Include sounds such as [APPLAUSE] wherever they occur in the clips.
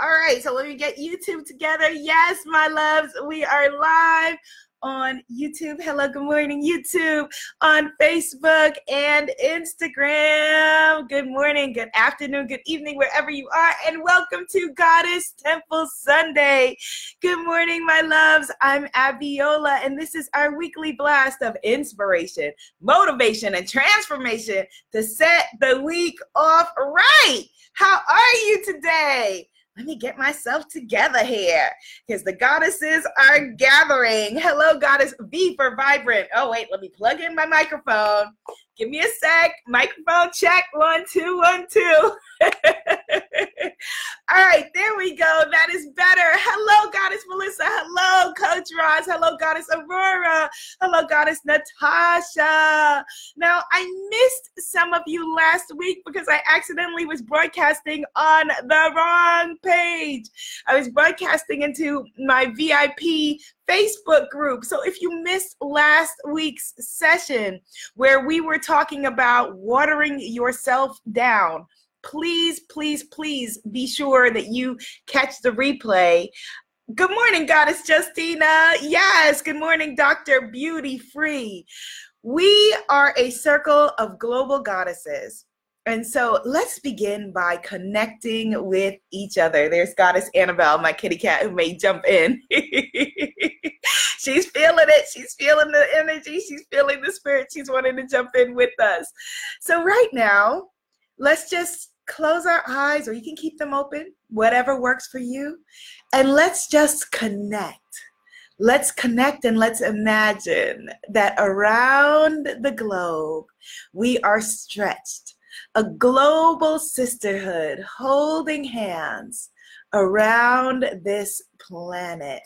All right, so let me get YouTube together. Yes, my loves, we are live on YouTube. Hello, good morning, YouTube, on Facebook and Instagram. Good morning, good afternoon, good evening, wherever you are, and welcome to Goddess Temple Sunday. Good morning, my loves. I'm Abiola, and this is our weekly blast of inspiration, motivation, and transformation to set the week off right. How are you today? Let me get myself together here because the goddesses are gathering. Hello, goddess V for vibrant. Oh, wait, let me plug in my microphone. Give me a sec. Microphone check. One, two, one, two. [LAUGHS] All right, there we go. That is better. Hello, Goddess Melissa. Hello, Coach Ross. Hello, Goddess Aurora. Hello, Goddess Natasha. Now, I missed some of you last week because I accidentally was broadcasting on the wrong page. I was broadcasting into my VIP Facebook group. So if you missed last week's session where we were talking about watering yourself down, please, please, please be sure that you catch the replay. Good morning, Goddess Justina. Yes, good morning, Dr. Beauty Free. We are a circle of global goddesses. And so let's begin by connecting with each other. There's Goddess Annabelle, my kitty cat, who may jump in. [LAUGHS] [LAUGHS] she's feeling it. She's feeling the energy. She's feeling the spirit. She's wanting to jump in with us. So, right now, let's just close our eyes or you can keep them open, whatever works for you. And let's just connect. Let's connect and let's imagine that around the globe, we are stretched. A global sisterhood holding hands around this planet.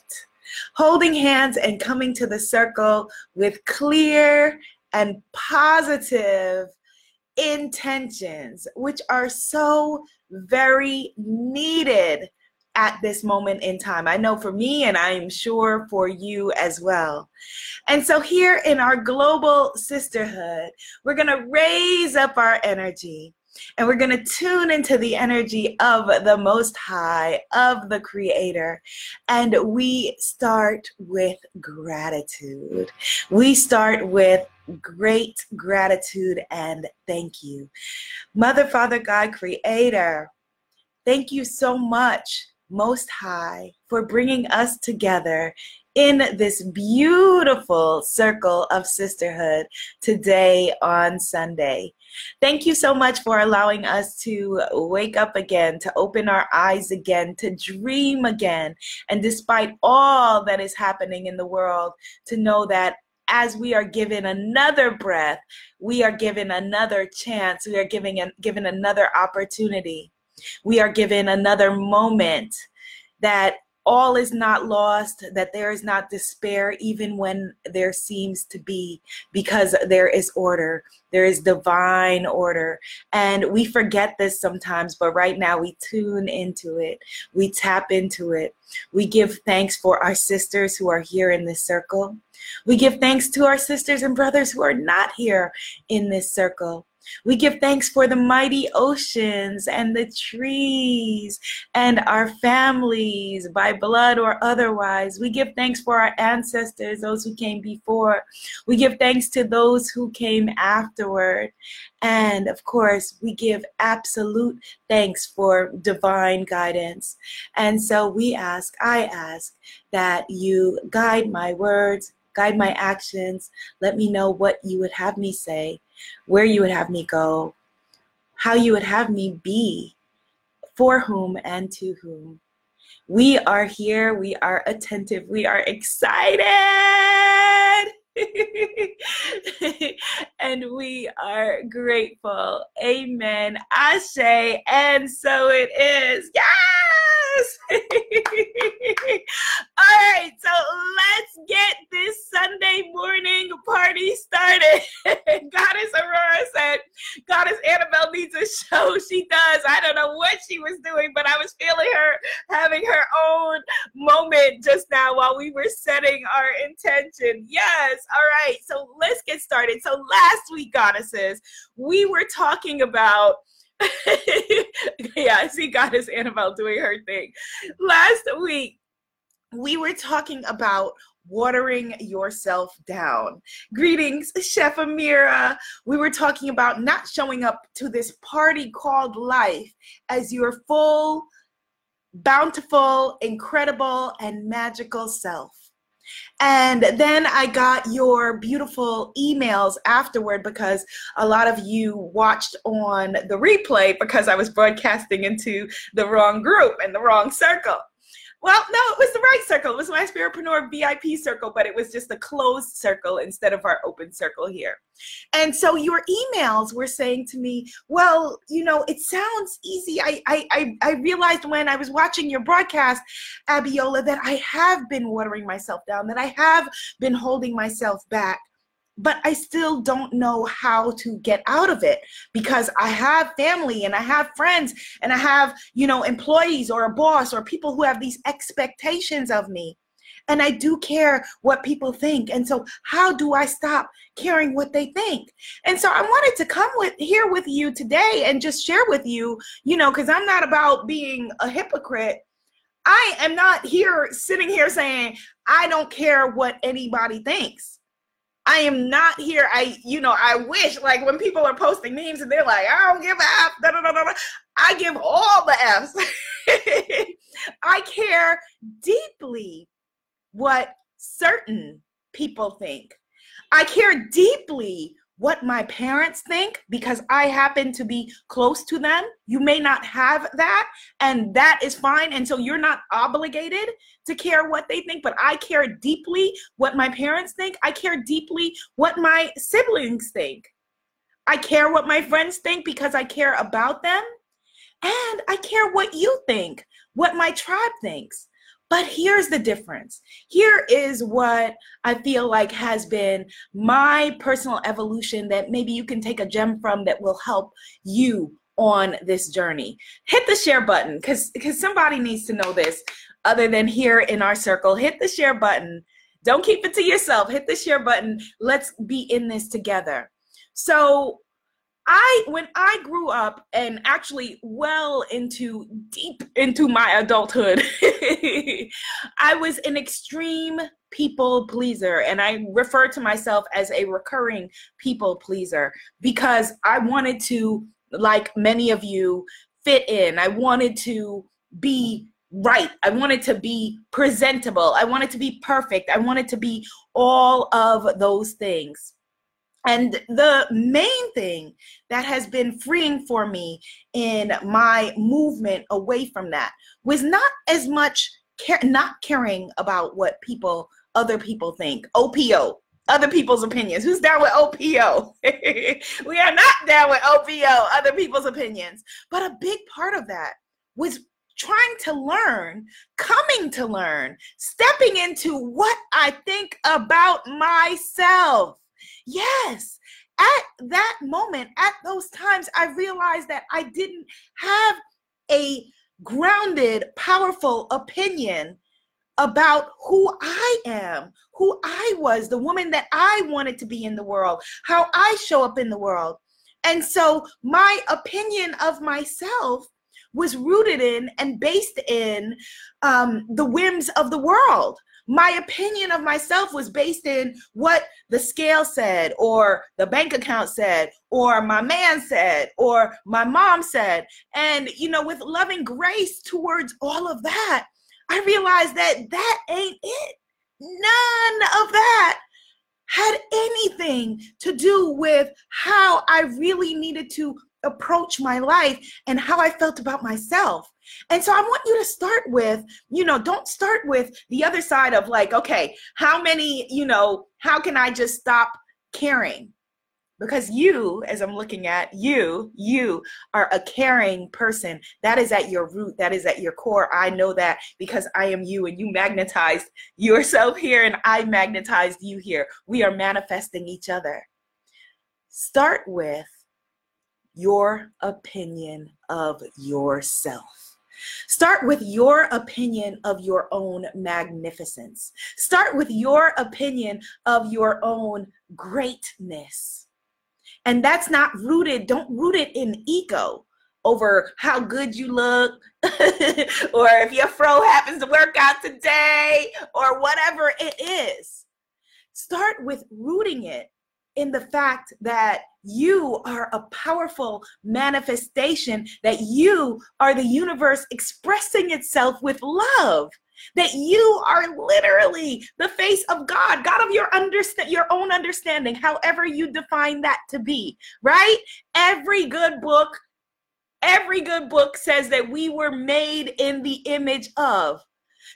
Holding hands and coming to the circle with clear and positive intentions, which are so very needed at this moment in time. I know for me, and I'm sure for you as well. And so, here in our global sisterhood, we're going to raise up our energy and we're going to tune into the energy of the Most High, of the Creator. And we start with gratitude. We start with great gratitude and thank you. Mother, Father, God, Creator, thank you so much, Most High, for bringing us together in this beautiful circle of sisterhood today on Sunday. Thank you so much for allowing us to wake up again, to open our eyes again, to dream again. And despite all that is happening in the world, to know that as we are given another breath, we are given another chance, we are giving given another opportunity, we are given another moment that all is not lost, that there is not despair, even when there seems to be, because there is order. There is divine order. And we forget this sometimes, but right now we tune into it. We tap into it. We give thanks for our sisters who are here in this circle. We give thanks to our sisters and brothers who are not here in this circle. We give thanks for the mighty oceans and the trees and our families by blood or otherwise. We give thanks for our ancestors, those who came before. We give thanks to those who came afterward. And of course, we give absolute thanks for divine guidance. And so we ask, I ask, that you guide my words, guide my actions. Let me know what you would have me say where you would have me go, how you would have me be, for whom and to whom. We are here, we are attentive, we are excited. [LAUGHS] and we are grateful. Amen. I say, and so it is. Yes. [LAUGHS] All right, so let's get this Sunday morning party started. [LAUGHS] Goddess Aurora said, Goddess Annabelle needs a show. [LAUGHS] She does. I don't know what she was doing, but I was feeling her having her own moment just now while we were setting our intention. Yes. All right, so let's get started. So last week, goddesses, we were talking about [LAUGHS] yeah, I see Goddess Annabelle doing her thing. Last week, we were talking about watering yourself down. Greetings, Chef Amira. We were talking about not showing up to this party called life as your full, bountiful, incredible, and magical self. And then I got your beautiful emails afterward because a lot of you watched on the replay because I was broadcasting into the wrong group and the wrong circle. Well, no, it was the right circle. It was my Spiritpreneur VIP circle, but it was just a closed circle instead of our open circle here. And so your emails were saying to me, well, you know, it sounds easy. I, I, I realized when I was watching your broadcast, Abiola, that I have been watering myself down, that I have been holding myself back but I still don't know how to get out of it because I have family and I have friends and I have, you know, employees or a boss or people who have these expectations of me. And I do care what people think. And so how do I stop caring what they think? And so I wanted to come with here with you today and just share with you, you know, because I'm not about being a hypocrite. I am not here sitting here saying, I don't care what anybody thinks. I am not here. I, you know, I wish like when people are posting memes and they're like, I don't give a F, da, da, da, da, I give all the F's. [LAUGHS] I care deeply what certain people think. I care deeply what my parents think because I happen to be close to them. You may not have that, and that is fine. And so you're not obligated to care what they think, but I care deeply what my parents think. I care deeply what my siblings think. I care what my friends think because I care about them. And I care what you think, what my tribe thinks. But here's the difference. Here is what I feel like has been my personal evolution that maybe you can take a gem from that will help you on this journey. Hit the share button because because somebody needs to know this other than here in our circle. Hit the share button. Don't keep it to yourself. Hit the share button. Let's be in this together. So I when I grew up and actually well into deep into my adulthood, [LAUGHS] I was an extreme people pleaser and I refer to myself as a recurring people pleaser because I wanted to like many of you fit in. I wanted to be right. I wanted to be presentable. I wanted to be perfect. I wanted to be all of those things. And the main thing that has been freeing for me in my movement away from that was not as much care, not caring about what people, other people think. OPO, other people's opinions. Who's down with OPO? [LAUGHS] we are not down with OPO, other people's opinions. But a big part of that was trying to learn, coming to learn, stepping into what I think about myself. Yes, at that moment, at those times, I realized that I didn't have a grounded, powerful opinion about who I am, who I was, the woman that I wanted to be in the world, how I show up in the world. And so my opinion of myself was rooted in and based in um, the whims of the world my opinion of myself was based in what the scale said or the bank account said or my man said or my mom said. And you know with loving grace towards all of that i realized that that ain't it. None of that had anything to do with how i really needed to approach my life and how i felt about myself and so I want you to start with, you know, don't start with the other side of like, okay, how many, you know, how can I just stop caring? Because you, as I'm looking at you, you are a caring person. That is at your root, that is at your core. I know that because I am you and you magnetized yourself here and I magnetized you here. We are manifesting each other. Start with your opinion of yourself. Start with your opinion of your own magnificence. Start with your opinion of your own greatness. And that's not rooted, don't root it in ego. over how good you look, [LAUGHS] or if your fro happens to work out today, or whatever it is. Start with rooting it in the fact that you are a powerful manifestation, that you are the universe expressing itself with love that you are literally the face of God, God of your understand your own understanding, however you define that to be, right? Every good book, every good book says that we were made in the image of.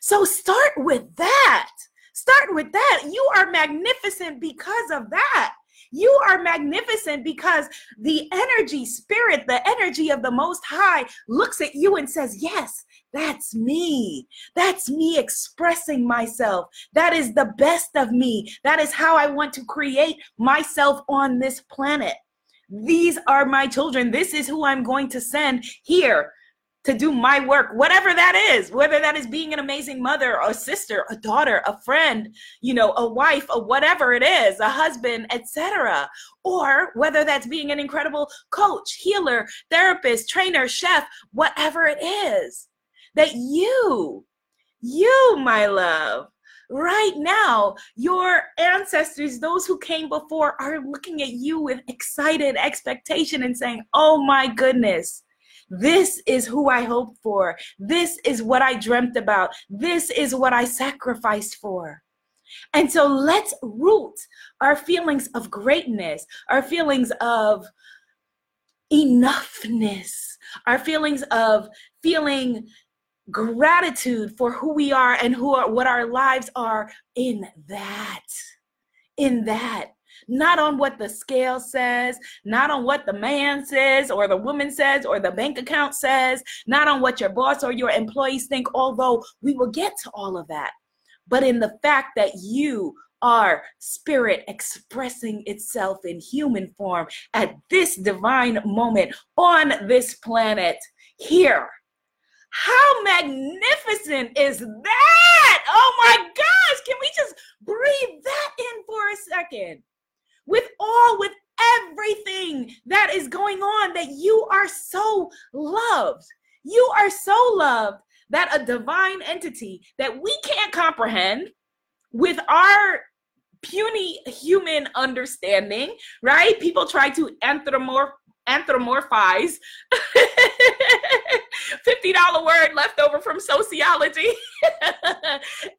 So start with that. Start with that. You are magnificent because of that. You are magnificent because the energy, spirit, the energy of the Most High looks at you and says, Yes, that's me. That's me expressing myself. That is the best of me. That is how I want to create myself on this planet. These are my children. This is who I'm going to send here to do my work, whatever that is, whether that is being an amazing mother, a sister, a daughter, a friend, you know, a wife, a whatever it is, a husband, etc. Or whether that's being an incredible coach, healer, therapist, trainer, chef, whatever it is that you, you, my love, right now, your ancestors, those who came before, are looking at you with excited expectation and saying, Oh my goodness. This is who I hoped for. This is what I dreamt about. This is what I sacrificed for. And so let's root our feelings of greatness, our feelings of enoughness, our feelings of feeling gratitude for who we are and who are what our lives are in that in that not on what the scale says, not on what the man says or the woman says or the bank account says, not on what your boss or your employees think, although we will get to all of that, but in the fact that you are spirit expressing itself in human form at this divine moment on this planet here how magnificent is that? Oh my gosh, can we just breathe that in for a second? With all, with everything that is going on, that you are so loved. You are so loved that a divine entity that we can't comprehend with our puny human understanding, right? People try to anthropomorph anthropomorphize. [LAUGHS] $50 word left over from sociology. [LAUGHS]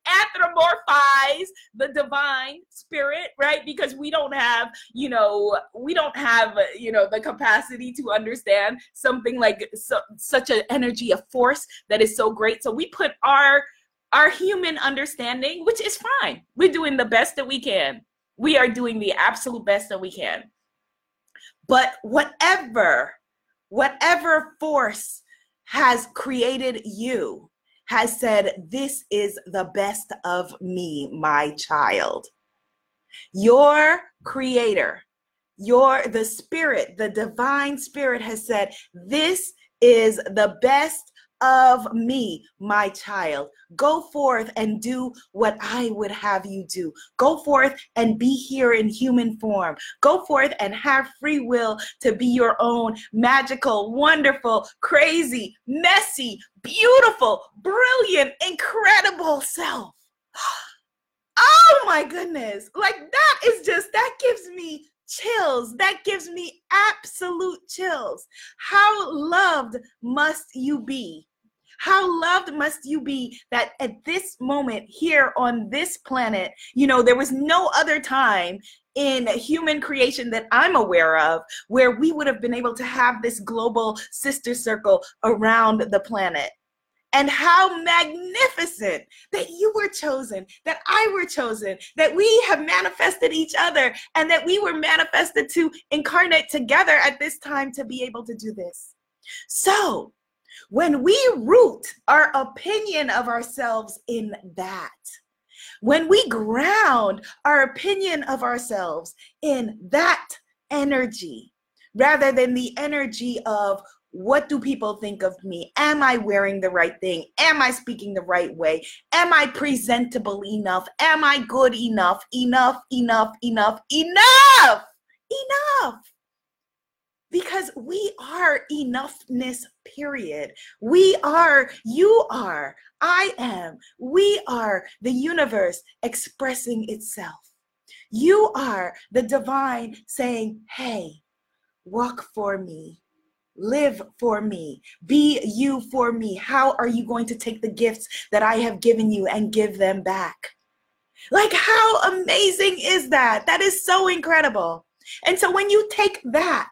Anthropomorphize the divine spirit right? Because we don't have you know we don't have you know the capacity to understand something like so, such an energy a force that is so great. So we put our our human understanding which is fine. We're doing the best that we can. We are doing the absolute best that we can but whatever, whatever force has created you has said, This is the best of me, my child. Your creator, your the spirit, the divine spirit has said, This is the best of me, my child. Go forth and do what I would have you do. Go forth and be here in human form. Go forth and have free will to be your own magical, wonderful, crazy, messy, beautiful, brilliant, incredible self. [SIGHS] Oh my goodness. Like that is just, that gives me chills. That gives me absolute chills. How loved must you be? How loved must you be that at this moment here on this planet, you know, there was no other time in human creation that I'm aware of where we would have been able to have this global sister circle around the planet. And how magnificent that you were chosen, that I were chosen, that we have manifested each other, and that we were manifested to incarnate together at this time to be able to do this. So, when we root our opinion of ourselves in that, when we ground our opinion of ourselves in that energy, rather than the energy of what do people think of me? Am I wearing the right thing? Am I speaking the right way? Am I presentable enough? Am I good enough? Enough, enough, enough, enough, enough. Because we are enoughness, period. We are, you are, I am, we are the universe expressing itself. You are the divine saying, hey, walk for me. Live for me. Be you for me. How are you going to take the gifts that I have given you and give them back? Like, how amazing is that? That is so incredible. And so, when you take that,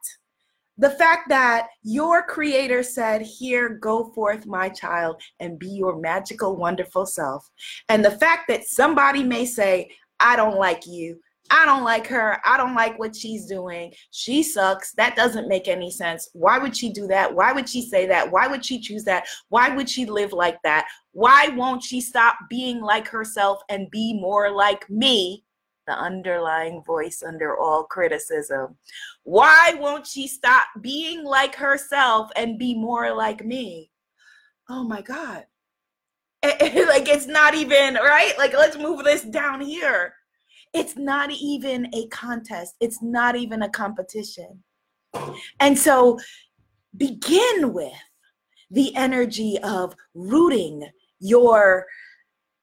the fact that your creator said, Here, go forth, my child, and be your magical, wonderful self. And the fact that somebody may say, I don't like you. I don't like her. I don't like what she's doing. She sucks. That doesn't make any sense. Why would she do that? Why would she say that? Why would she choose that? Why would she live like that? Why won't she stop being like herself and be more like me? The underlying voice under all criticism. Why won't she stop being like herself and be more like me? Oh my God. [LAUGHS] like it's not even, right? Like let's move this down here. It's not even a contest, it's not even a competition. And so begin with the energy of rooting your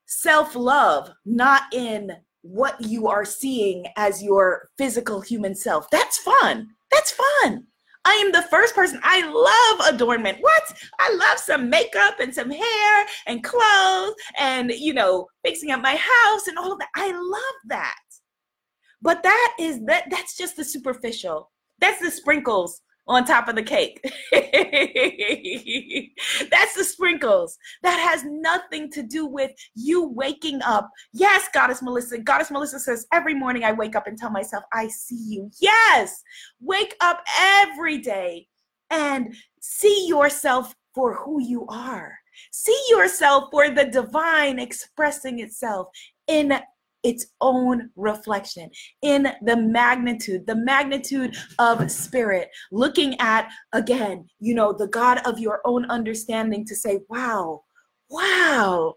self love, not in what you are seeing as your physical human self. That's fun. That's fun. I am the first person. I love adornment. What? I love some makeup and some hair and clothes and, you know, fixing up my house and all of that. I love that. But that is that that's just the superficial. That's the sprinkles on top of the cake. [LAUGHS] That's the sprinkles. That has nothing to do with you waking up. Yes, Goddess Melissa. Goddess Melissa says, every morning I wake up and tell myself, I see you. Yes, wake up every day and see yourself for who you are. See yourself for the divine expressing itself in its own reflection in the magnitude, the magnitude of spirit, looking at, again, you know, the God of your own understanding to say, wow, wow,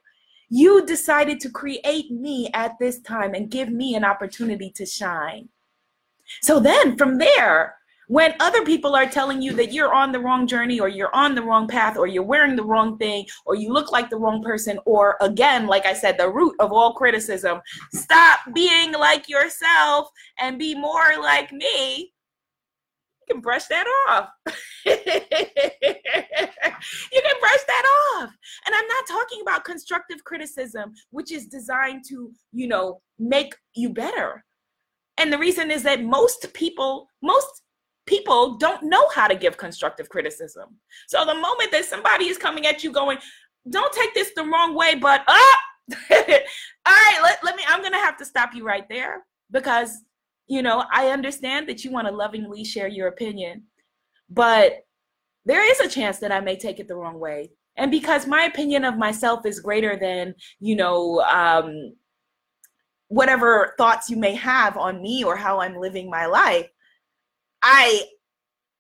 you decided to create me at this time and give me an opportunity to shine. So then from there, when other people are telling you that you're on the wrong journey or you're on the wrong path or you're wearing the wrong thing or you look like the wrong person or again like i said the root of all criticism stop being like yourself and be more like me. You can brush that off. [LAUGHS] You can brush that off. And i'm not talking about constructive criticism which is designed to you know make you better. And the reason is that most people most people don't know how to give constructive criticism. So the moment that somebody is coming at you going, don't take this the wrong way, but ah, [LAUGHS] all right, let, let me, I'm going to have to stop you right there because, you know, I understand that you want to lovingly share your opinion, but there is a chance that I may take it the wrong way. And because my opinion of myself is greater than, you know, um, whatever thoughts you may have on me or how I'm living my life, I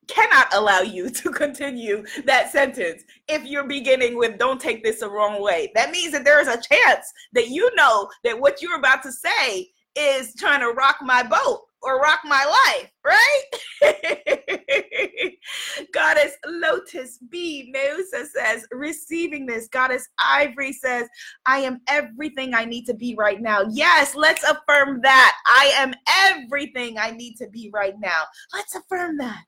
cannot allow you [LAUGHS] to continue that sentence if you're beginning with don't take this the wrong way. That means that there is a chance that you know that what you're about to say is trying to rock my boat or rock my life, right? [LAUGHS] Goddess Lotus B Musa says, receiving this. Goddess Ivory says, I am everything I need to be right now. Yes, let's affirm that. I am everything I need to be right now. Let's affirm that.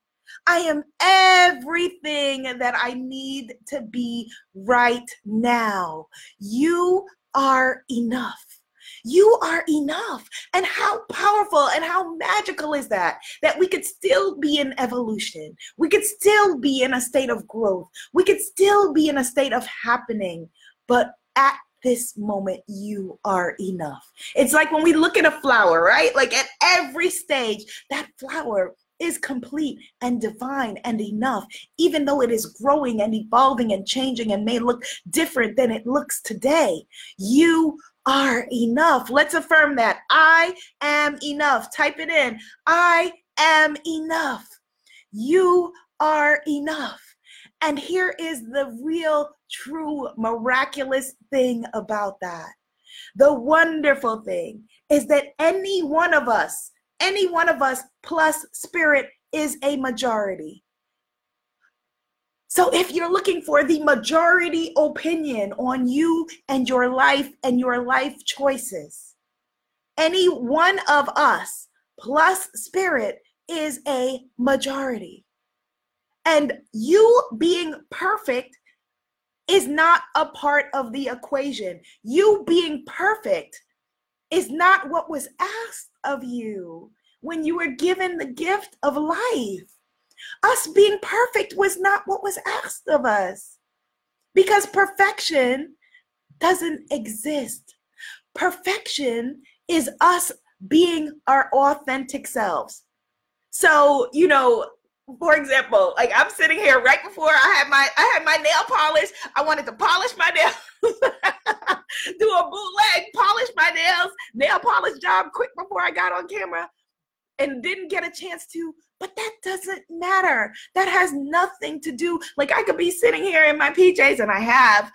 I am everything that I need to be right now. You are enough. You are enough. And how powerful and how magical is that? That we could still be in evolution. We could still be in a state of growth. We could still be in a state of happening. But at this moment, you are enough. It's like when we look at a flower, right? Like at every stage, that flower is complete and divine and enough, even though it is growing and evolving and changing and may look different than it looks today. You are enough. Let's affirm that. I am enough. Type it in. I am enough. You are enough. And here is the real, true, miraculous thing about that. The wonderful thing is that any one of us, any one of us plus spirit is a majority. So if you're looking for the majority opinion on you and your life and your life choices, any one of us plus spirit is a majority. And you being perfect is not a part of the equation. You being perfect is not what was asked of you when you were given the gift of life. Us being perfect was not what was asked of us because perfection doesn't exist. Perfection is us being our authentic selves. So, you know, for example, like I'm sitting here right before I had my I had my nail polish. I wanted to polish my nails, [LAUGHS] do a bootleg, polish my nails, nail polish job quick before I got on camera and didn't get a chance to but that doesn't matter that has nothing to do like i could be sitting here in my pjs and i have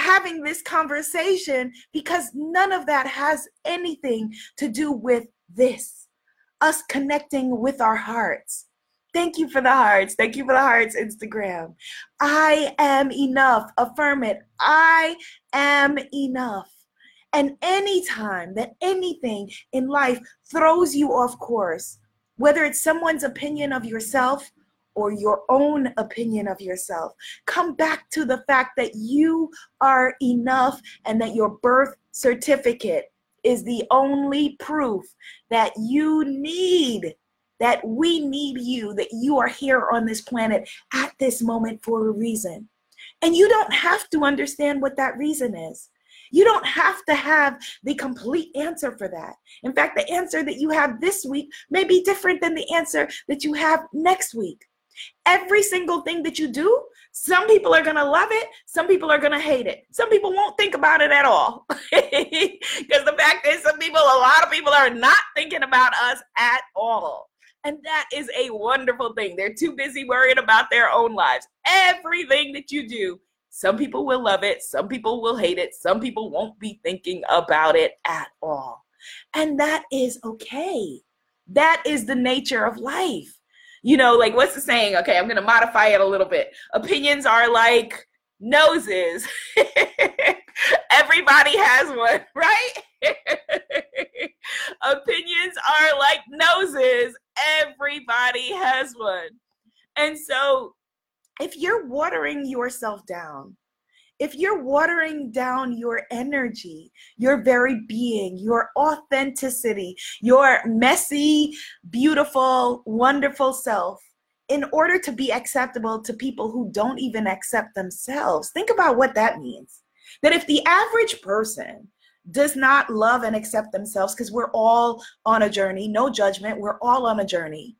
having this conversation because none of that has anything to do with this us connecting with our hearts Thank you for the hearts. Thank you for the hearts, Instagram. I am enough. Affirm it. I am enough. And anytime that anything in life throws you off course, whether it's someone's opinion of yourself or your own opinion of yourself, come back to the fact that you are enough and that your birth certificate is the only proof that you need that we need you, that you are here on this planet at this moment for a reason. And you don't have to understand what that reason is. You don't have to have the complete answer for that. In fact, the answer that you have this week may be different than the answer that you have next week. Every single thing that you do, some people are going to love it, some people are going to hate it. Some people won't think about it at all. [LAUGHS] Because the fact is, some people, a lot of people are not thinking about us at all. And that is a wonderful thing. They're too busy worrying about their own lives. Everything that you do some people will love it, some people will hate it, some people won't be thinking about it at all. And that is okay. That is the nature of life. You know, like what's the saying? Okay, I'm going to modify it a little bit. Opinions are like noses. [LAUGHS] Everybody has one, right? Opinions are like noses. Everybody has one. And so if you're watering yourself down, if you're watering down your energy, your very being, your authenticity, your messy, beautiful, wonderful self, in order to be acceptable to people who don't even accept themselves, think about what that means. That if the average person does not love and accept themselves, because we're all on a journey, no judgment, we're all on a journey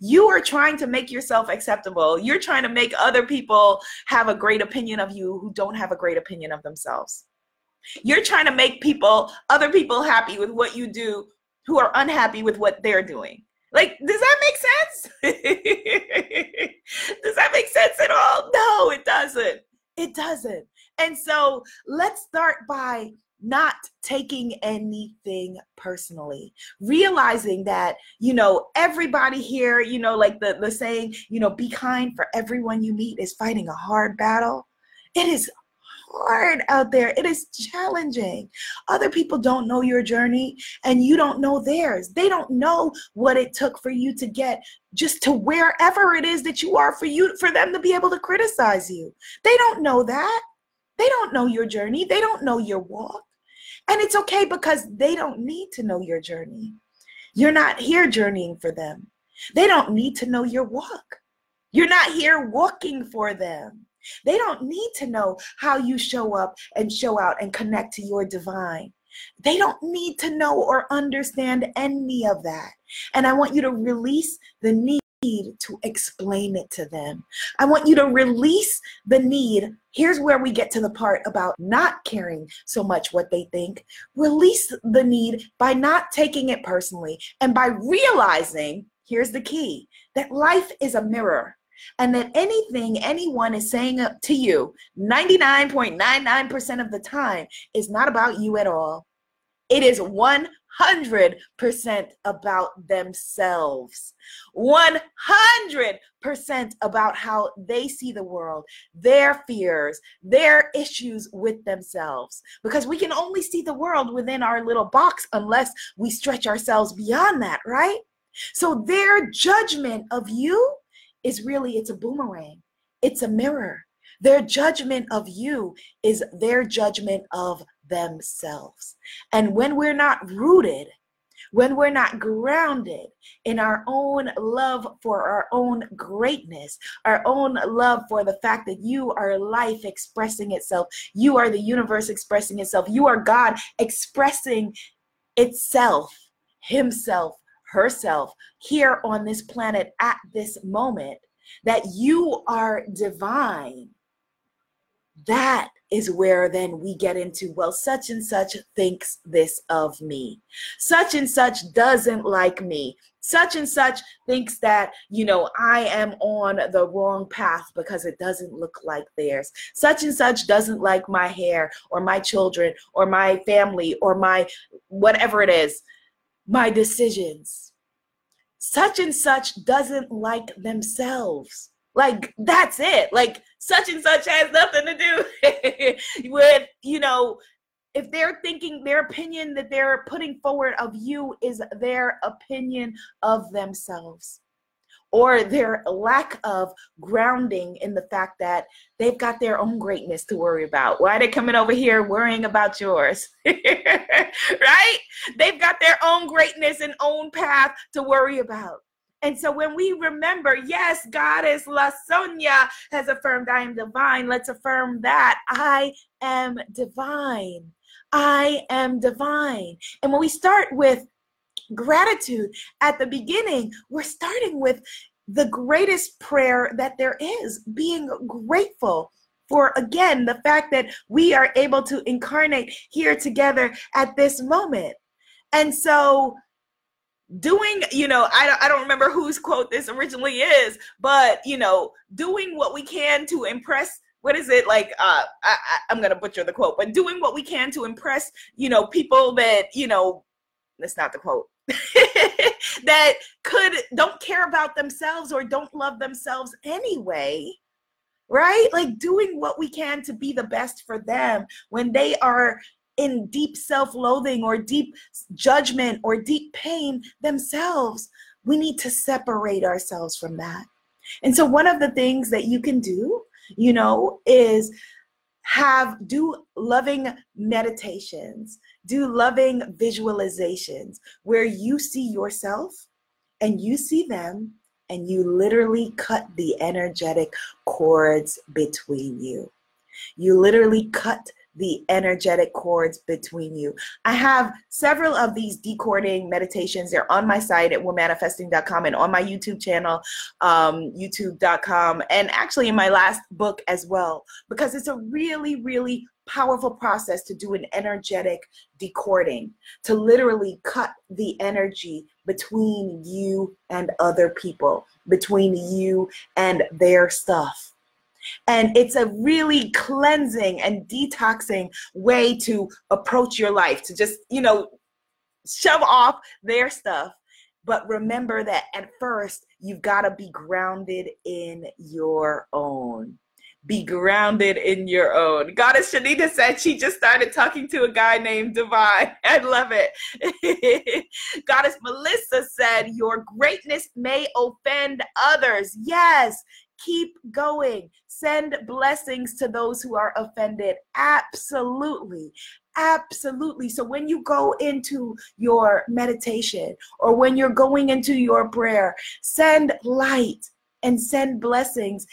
you are trying to make yourself acceptable. You're trying to make other people have a great opinion of you who don't have a great opinion of themselves. You're trying to make people, other people happy with what you do who are unhappy with what they're doing. Like, does that make sense? [LAUGHS] does that make sense at all? No, it doesn't. It doesn't. And so let's start by not taking anything personally realizing that you know everybody here you know like the the saying you know be kind for everyone you meet is fighting a hard battle. It is hard out there. It is challenging. Other people don't know your journey and you don't know theirs. They don't know what it took for you to get just to wherever it is that you are for you for them to be able to criticize you. They don't know that. They don't know your journey. They don't know your walk and it's okay because they don't need to know your journey. You're not here journeying for them. They don't need to know your walk. You're not here walking for them. They don't need to know how you show up and show out and connect to your divine. They don't need to know or understand any of that. And I want you to release the need need to explain it to them. I want you to release the need. Here's where we get to the part about not caring so much what they think. Release the need by not taking it personally and by realizing here's the key that life is a mirror and that anything anyone is saying to you 99.99% of the time is not about you at all. It is 100% about themselves. 100% about how they see the world, their fears, their issues with themselves. Because we can only see the world within our little box unless we stretch ourselves beyond that, right? So their judgment of you is really it's a boomerang. It's a mirror. Their judgment of you is their judgment of themselves. And when we're not rooted, when we're not grounded in our own love for our own greatness, our own love for the fact that you are life expressing itself, you are the universe expressing itself, you are God expressing itself, Himself, herself here on this planet at this moment, that you are divine that is where then we get into, well, such and such thinks this of me. Such and such doesn't like me. Such and such thinks that, you know, I am on the wrong path because it doesn't look like theirs. Such and such doesn't like my hair or my children or my family or my whatever it is, my decisions. Such and such doesn't like themselves. Like, that's it. Like, such and such has nothing to do [LAUGHS] with, you know, if they're thinking their opinion that they're putting forward of you is their opinion of themselves or their lack of grounding in the fact that they've got their own greatness to worry about. Why are they coming over here worrying about yours? [LAUGHS] right? They've got their own greatness and own path to worry about. And so when we remember, yes, Goddess La Sonia has affirmed I am divine, let's affirm that I am divine. I am divine. And when we start with gratitude at the beginning, we're starting with the greatest prayer that there is being grateful for again the fact that we are able to incarnate here together at this moment. And so doing you know I don't, I don't remember whose quote this originally is but you know doing what we can to impress what is it like uh I, I am gonna butcher the quote but doing what we can to impress you know people that you know that's not the quote [LAUGHS] that could don't care about themselves or don't love themselves anyway right? Like doing what we can to be the best for them when they are in deep self loathing or deep judgment or deep pain themselves. We need to separate ourselves from that. And so, one of the things that you can do, you know, is have do loving meditations, do loving visualizations where you see yourself and you see them and you literally cut the energetic cords between you. You literally cut the energetic cords between you. I have several of these decording meditations. They're on my site at womanifesting.com and on my YouTube channel, um, youtube.com, and actually in my last book as well, because it's a really, really powerful process to do an energetic decording, to literally cut the energy between you and other people, between you and their stuff and it's a really cleansing and detoxing way to approach your life, to just, you know, shove off their stuff. But remember that at first, you've got to be grounded in your own be grounded in your own. Goddess Shanita said she just started talking to a guy named Divine. [LAUGHS] I love it. [LAUGHS] Goddess Melissa said, Your greatness may offend others. Yes, Keep going. Send blessings to those who are offended. Absolutely. Absolutely. So when you go into your meditation or when you're going into your prayer, send light and send blessings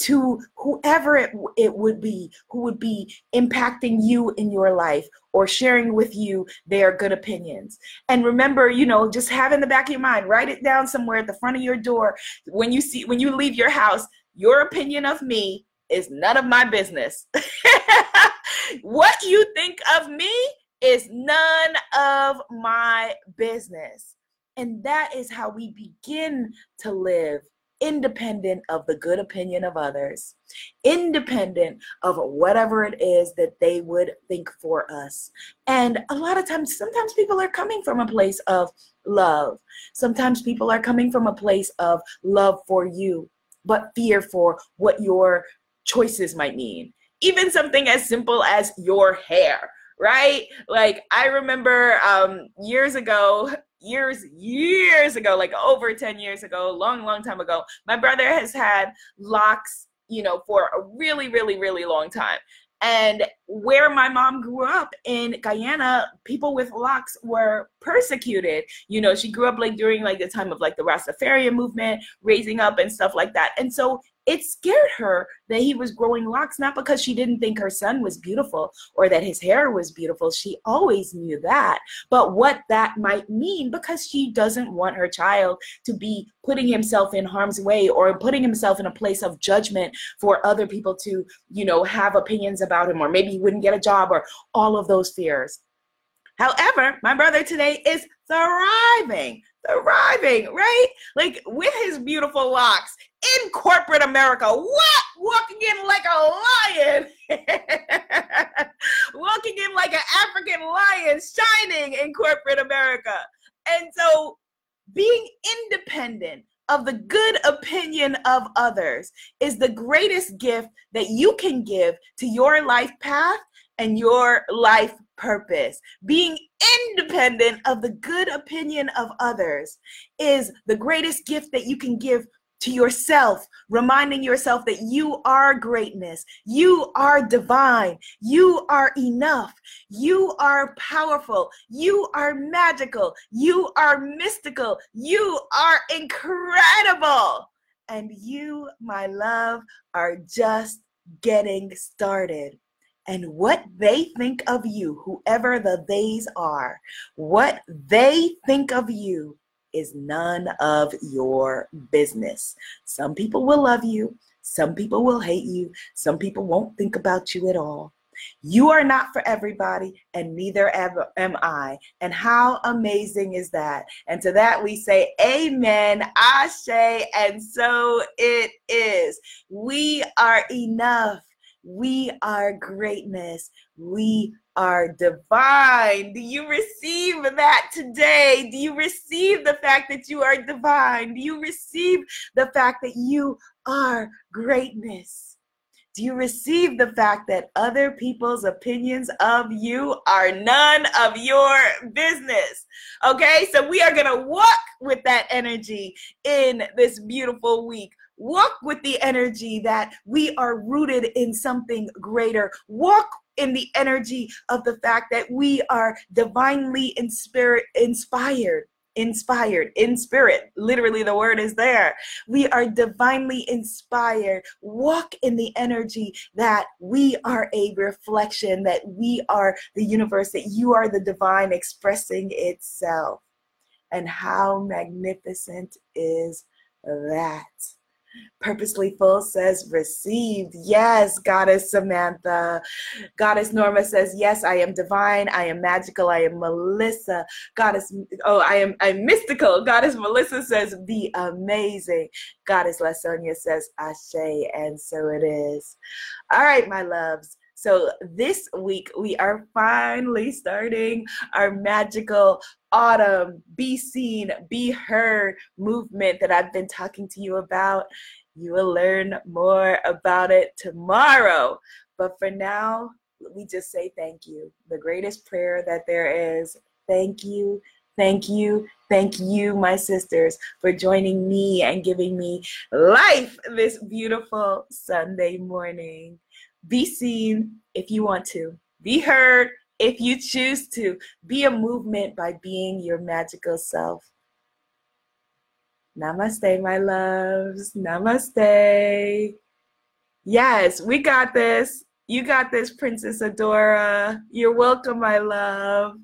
to whoever it, it would be who would be impacting you in your life or sharing with you their good opinions. And remember, you know, just have in the back of your mind, write it down somewhere at the front of your door when you see when you leave your house, your opinion of me is none of my business. [LAUGHS] what you think of me is none of my business. And that is how we begin to live independent of the good opinion of others, independent of whatever it is that they would think for us. And a lot of times, sometimes people are coming from a place of love. Sometimes people are coming from a place of love for you, but fear for what your choices might mean. Even something as simple as your hair right? Like I remember um, years ago, [LAUGHS] years, years ago, like over 10 years ago, long, long time ago, my brother has had locks, you know, for a really, really, really long time. And where my mom grew up in Guyana, people with locks were persecuted. You know, she grew up like during like the time of like the Rastafarian movement, raising up and stuff like that. And so it scared her that he was growing locks, not because she didn't think her son was beautiful or that his hair was beautiful. She always knew that, but what that might mean because she doesn't want her child to be putting himself in harm's way or putting himself in a place of judgment for other people to, you know, have opinions about him or maybe he wouldn't get a job or all of those fears. However, my brother today is thriving, thriving, right? Like with his beautiful locks in corporate America. What? Walking in like a lion. [LAUGHS] Walking in like an African lion, shining in corporate America. And so being independent of the good opinion of others is the greatest gift that you can give to your life path and your life purpose. Being independent of the good opinion of others is the greatest gift that you can give to yourself, reminding yourself that you are greatness, you are divine, you are enough, you are powerful, you are magical, you are mystical, you are incredible. And you, my love, are just getting started. And what they think of you, whoever the theys are, what they think of you is none of your business. Some people will love you, some people will hate you, some people won't think about you at all. You are not for everybody, and neither am I. And how amazing is that? And to that we say, Amen, Ashe, and so it is. We are enough. We are greatness. We are divine. Do you receive that today? Do you receive the fact that you are divine? Do you receive the fact that you are greatness? Do you receive the fact that other people's opinions of you are none of your business? Okay, so we are to walk with that energy in this beautiful week. Walk with the energy that we are rooted in something greater. Walk in the energy of the fact that we are divinely in spirit inspired inspired in spirit. Literally the word is there. We are divinely inspired. Walk in the energy that we are a reflection that we are the universe that you are the divine expressing itself. And how magnificent is that Purposely Full says received. Yes, Goddess Samantha. Goddess Norma says, Yes, I am divine. I am magical. I am Melissa. Goddess, oh, I am I'm mystical. Goddess Melissa says, Be amazing. Goddess Lasonia says, Ashe, and so it is. All right, my loves. So this week we are finally starting our magical autumn be seen, be heard movement that I've been talking to you about. You will learn more about it tomorrow. But for now, we just say thank you. The greatest prayer that there is. Thank you. Thank you. Thank you, my sisters, for joining me and giving me life this beautiful Sunday morning. Be seen if you want to, be heard if you choose to. Be a movement by being your magical self. Namaste, my loves. Namaste. Yes, we got this. You got this, Princess Adora. You're welcome, my love.